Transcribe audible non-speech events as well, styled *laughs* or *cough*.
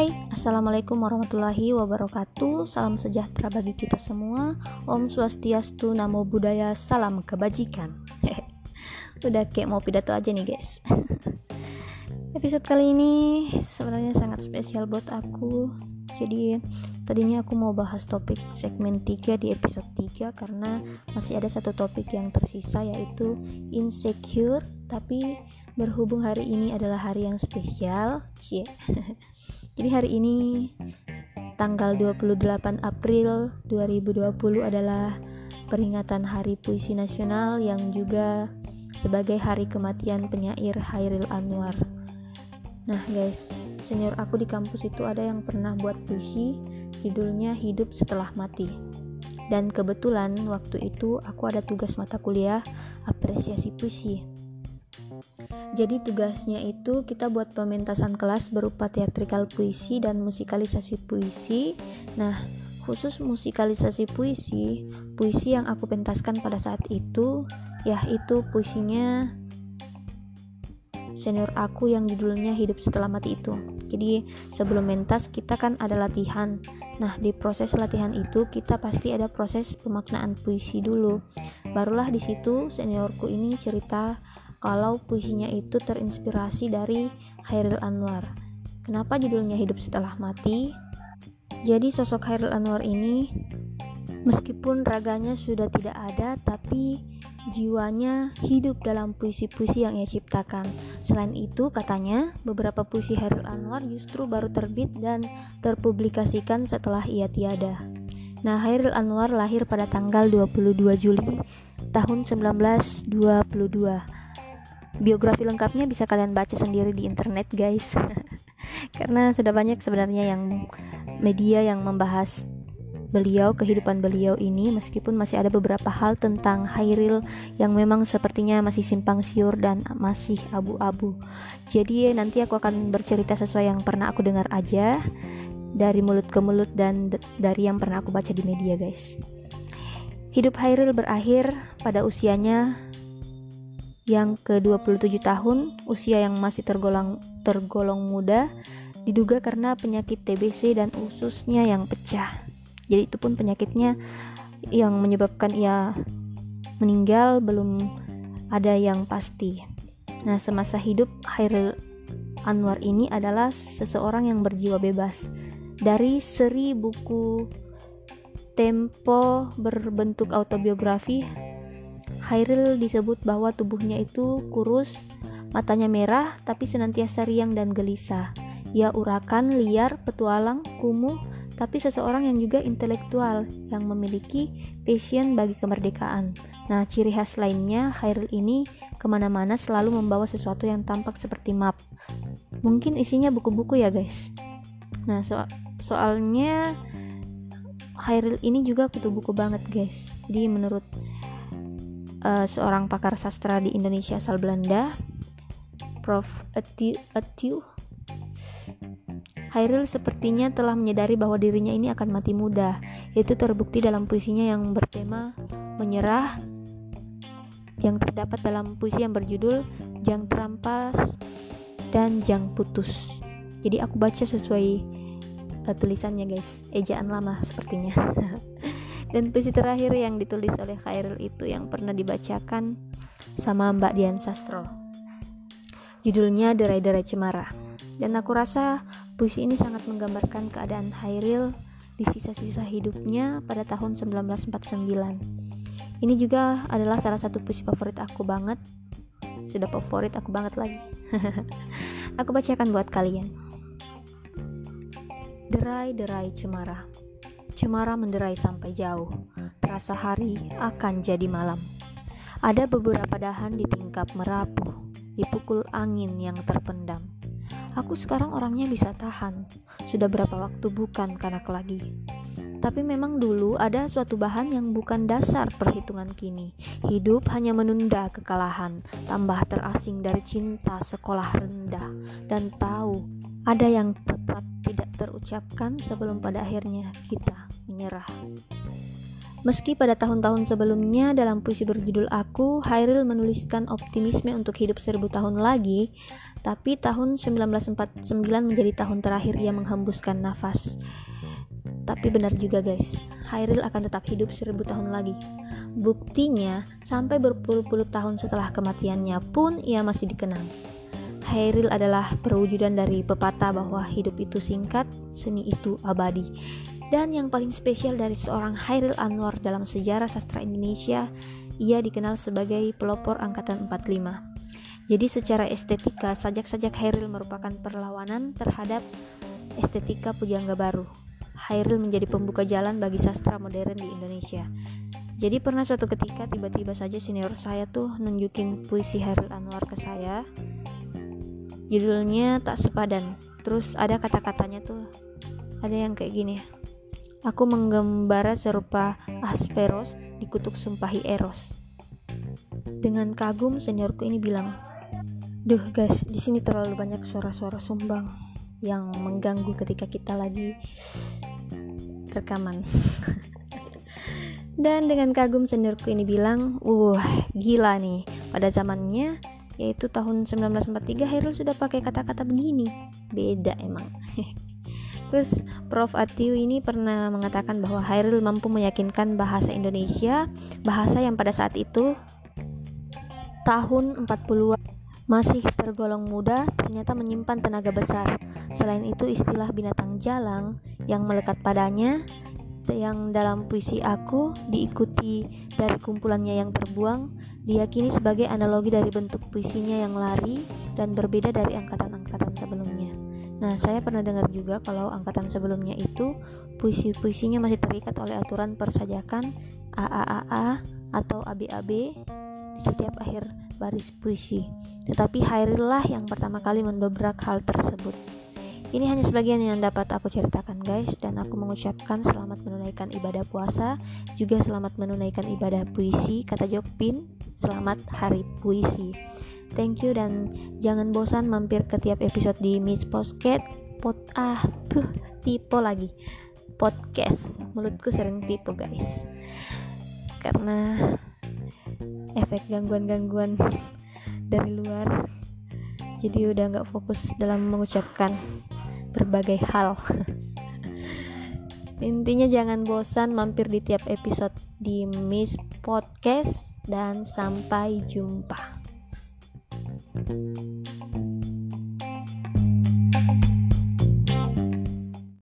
Hai, Assalamualaikum warahmatullahi wabarakatuh. Salam sejahtera bagi kita semua. Om Swastiastu, Namo Buddhaya, Salam Kebajikan. *laughs* Udah kayak mau pidato aja nih guys. *laughs* Episode kali ini sebenarnya sangat spesial buat aku. Jadi tadinya aku mau bahas topik segmen 3 di episode 3 Karena masih ada satu topik yang tersisa yaitu insecure. Tapi berhubung hari ini adalah hari yang spesial Cie *laughs* Jadi hari ini tanggal 28 April 2020 adalah peringatan Hari Puisi Nasional yang juga sebagai hari kematian penyair Hairil Anwar. Nah, guys, senior aku di kampus itu ada yang pernah buat puisi judulnya Hidup Setelah Mati. Dan kebetulan waktu itu aku ada tugas mata kuliah apresiasi puisi. Jadi tugasnya itu kita buat pementasan kelas berupa teatrikal puisi dan musikalisasi puisi. Nah, khusus musikalisasi puisi, puisi yang aku pentaskan pada saat itu, ya itu puisinya senior aku yang judulnya Hidup Setelah Mati itu. Jadi sebelum mentas kita kan ada latihan. Nah, di proses latihan itu kita pasti ada proses pemaknaan puisi dulu. Barulah di situ seniorku ini cerita kalau puisinya itu terinspirasi dari Hairil Anwar. Kenapa judulnya Hidup Setelah Mati? Jadi sosok Hairil Anwar ini meskipun raganya sudah tidak ada tapi jiwanya hidup dalam puisi-puisi yang ia ciptakan. Selain itu, katanya beberapa puisi Hairil Anwar justru baru terbit dan terpublikasikan setelah ia tiada. Nah, Hairil Anwar lahir pada tanggal 22 Juli tahun 1922 biografi lengkapnya bisa kalian baca sendiri di internet guys *laughs* karena sudah banyak sebenarnya yang media yang membahas beliau, kehidupan beliau ini meskipun masih ada beberapa hal tentang Hairil yang memang sepertinya masih simpang siur dan masih abu-abu. Jadi nanti aku akan bercerita sesuai yang pernah aku dengar aja dari mulut ke mulut dan dari yang pernah aku baca di media, guys. Hidup Hairil berakhir pada usianya yang ke-27 tahun, usia yang masih tergolong tergolong muda, diduga karena penyakit TBC dan ususnya yang pecah. Jadi itu pun penyakitnya yang menyebabkan ia meninggal belum ada yang pasti. Nah, semasa hidup Hairil Anwar ini adalah seseorang yang berjiwa bebas. Dari seri buku Tempo berbentuk autobiografi Hairil disebut bahwa tubuhnya itu kurus, matanya merah, tapi senantiasa riang dan gelisah. Ia urakan, liar, petualang, kumuh, tapi seseorang yang juga intelektual, yang memiliki passion bagi kemerdekaan. Nah, ciri khas lainnya, Hairil ini ke mana-mana selalu membawa sesuatu yang tampak seperti map. Mungkin isinya buku-buku ya guys. Nah, so soalnya Hairil ini juga kutu buku banget guys. Jadi menurut uh, seorang pakar sastra di Indonesia asal Belanda, Prof. Atiu, Hairil sepertinya telah menyadari bahwa dirinya ini akan mati muda. Itu terbukti dalam puisinya yang bertema menyerah yang terdapat dalam puisi yang berjudul Jang Terampas dan Jang Putus. Jadi aku baca sesuai uh, tulisannya guys, ejaan lama sepertinya. *laughs* Dan puisi terakhir yang ditulis oleh Khairil itu yang pernah dibacakan sama Mbak Dian Sastro. Judulnya Derai-Derai Cemara. Dan aku rasa puisi ini sangat menggambarkan keadaan Khairil di sisa-sisa hidupnya pada tahun 1949. Ini juga adalah salah satu puisi favorit aku banget. Sudah favorit aku banget lagi. *laughs* aku bacakan buat kalian. Derai-derai cemara. Cemara menderai sampai jauh. Terasa hari akan jadi malam. Ada beberapa dahan di tingkap merapuh, dipukul angin yang terpendam. Aku sekarang orangnya bisa tahan. Sudah berapa waktu bukan kanak lagi. Tapi memang dulu ada suatu bahan yang bukan dasar perhitungan kini. Hidup hanya menunda kekalahan, tambah terasing dari cinta sekolah rendah, dan tahu ada yang tetap tidak terucapkan sebelum pada akhirnya kita menyerah. Meski pada tahun-tahun sebelumnya dalam puisi berjudul Aku, Hairil menuliskan optimisme untuk hidup seribu tahun lagi, tapi tahun 1949 menjadi tahun terakhir ia menghembuskan nafas. Tapi benar juga guys, Hairil akan tetap hidup seribu tahun lagi. Buktinya, sampai berpuluh-puluh tahun setelah kematiannya pun ia masih dikenang. Hairil adalah perwujudan dari pepatah bahwa hidup itu singkat, seni itu abadi. Dan yang paling spesial dari seorang Hairil Anwar dalam sejarah sastra Indonesia, ia dikenal sebagai pelopor angkatan 45. Jadi secara estetika, sajak-sajak Hairil merupakan perlawanan terhadap estetika pujangga baru. Hairil menjadi pembuka jalan bagi sastra modern di Indonesia. Jadi pernah suatu ketika tiba-tiba saja senior saya tuh nunjukin puisi Hairil Anwar ke saya. Judulnya tak sepadan. Terus ada kata-katanya tuh ada yang kayak gini Aku menggembara serupa Asperos dikutuk sumpahi Eros. Dengan kagum seniorku ini bilang, "Duh guys, di sini terlalu banyak suara-suara sumbang yang mengganggu ketika kita lagi rekaman." *laughs* Dan dengan kagum seniorku ini bilang, "Wah, gila nih. Pada zamannya yaitu tahun 1943 Hairul sudah pakai kata-kata begini. Beda emang." *laughs* Terus Prof Atiu ini pernah mengatakan bahwa Hairil mampu meyakinkan bahasa Indonesia, bahasa yang pada saat itu tahun 40 masih tergolong muda, ternyata menyimpan tenaga besar. Selain itu istilah binatang jalang yang melekat padanya yang dalam puisi aku diikuti dari kumpulannya yang terbuang diyakini sebagai analogi dari bentuk puisinya yang lari dan berbeda dari angkatan-angkatan sebelumnya. Nah, saya pernah dengar juga kalau angkatan sebelumnya itu puisi-puisinya masih terikat oleh aturan persajakan AAAA atau ABAB di setiap akhir baris puisi. Tetapi Hairil lah yang pertama kali mendobrak hal tersebut. Ini hanya sebagian yang dapat aku ceritakan guys dan aku mengucapkan selamat menunaikan ibadah puasa, juga selamat menunaikan ibadah puisi, kata Jokpin, selamat hari puisi. Thank you dan jangan bosan mampir ke tiap episode di Miss Podcast pot ah tuh tipe lagi podcast. Mulutku sering tipe guys. Karena efek gangguan-gangguan dari luar jadi udah nggak fokus dalam mengucapkan berbagai hal *laughs* intinya jangan bosan mampir di tiap episode di Miss Podcast dan sampai jumpa Thank you.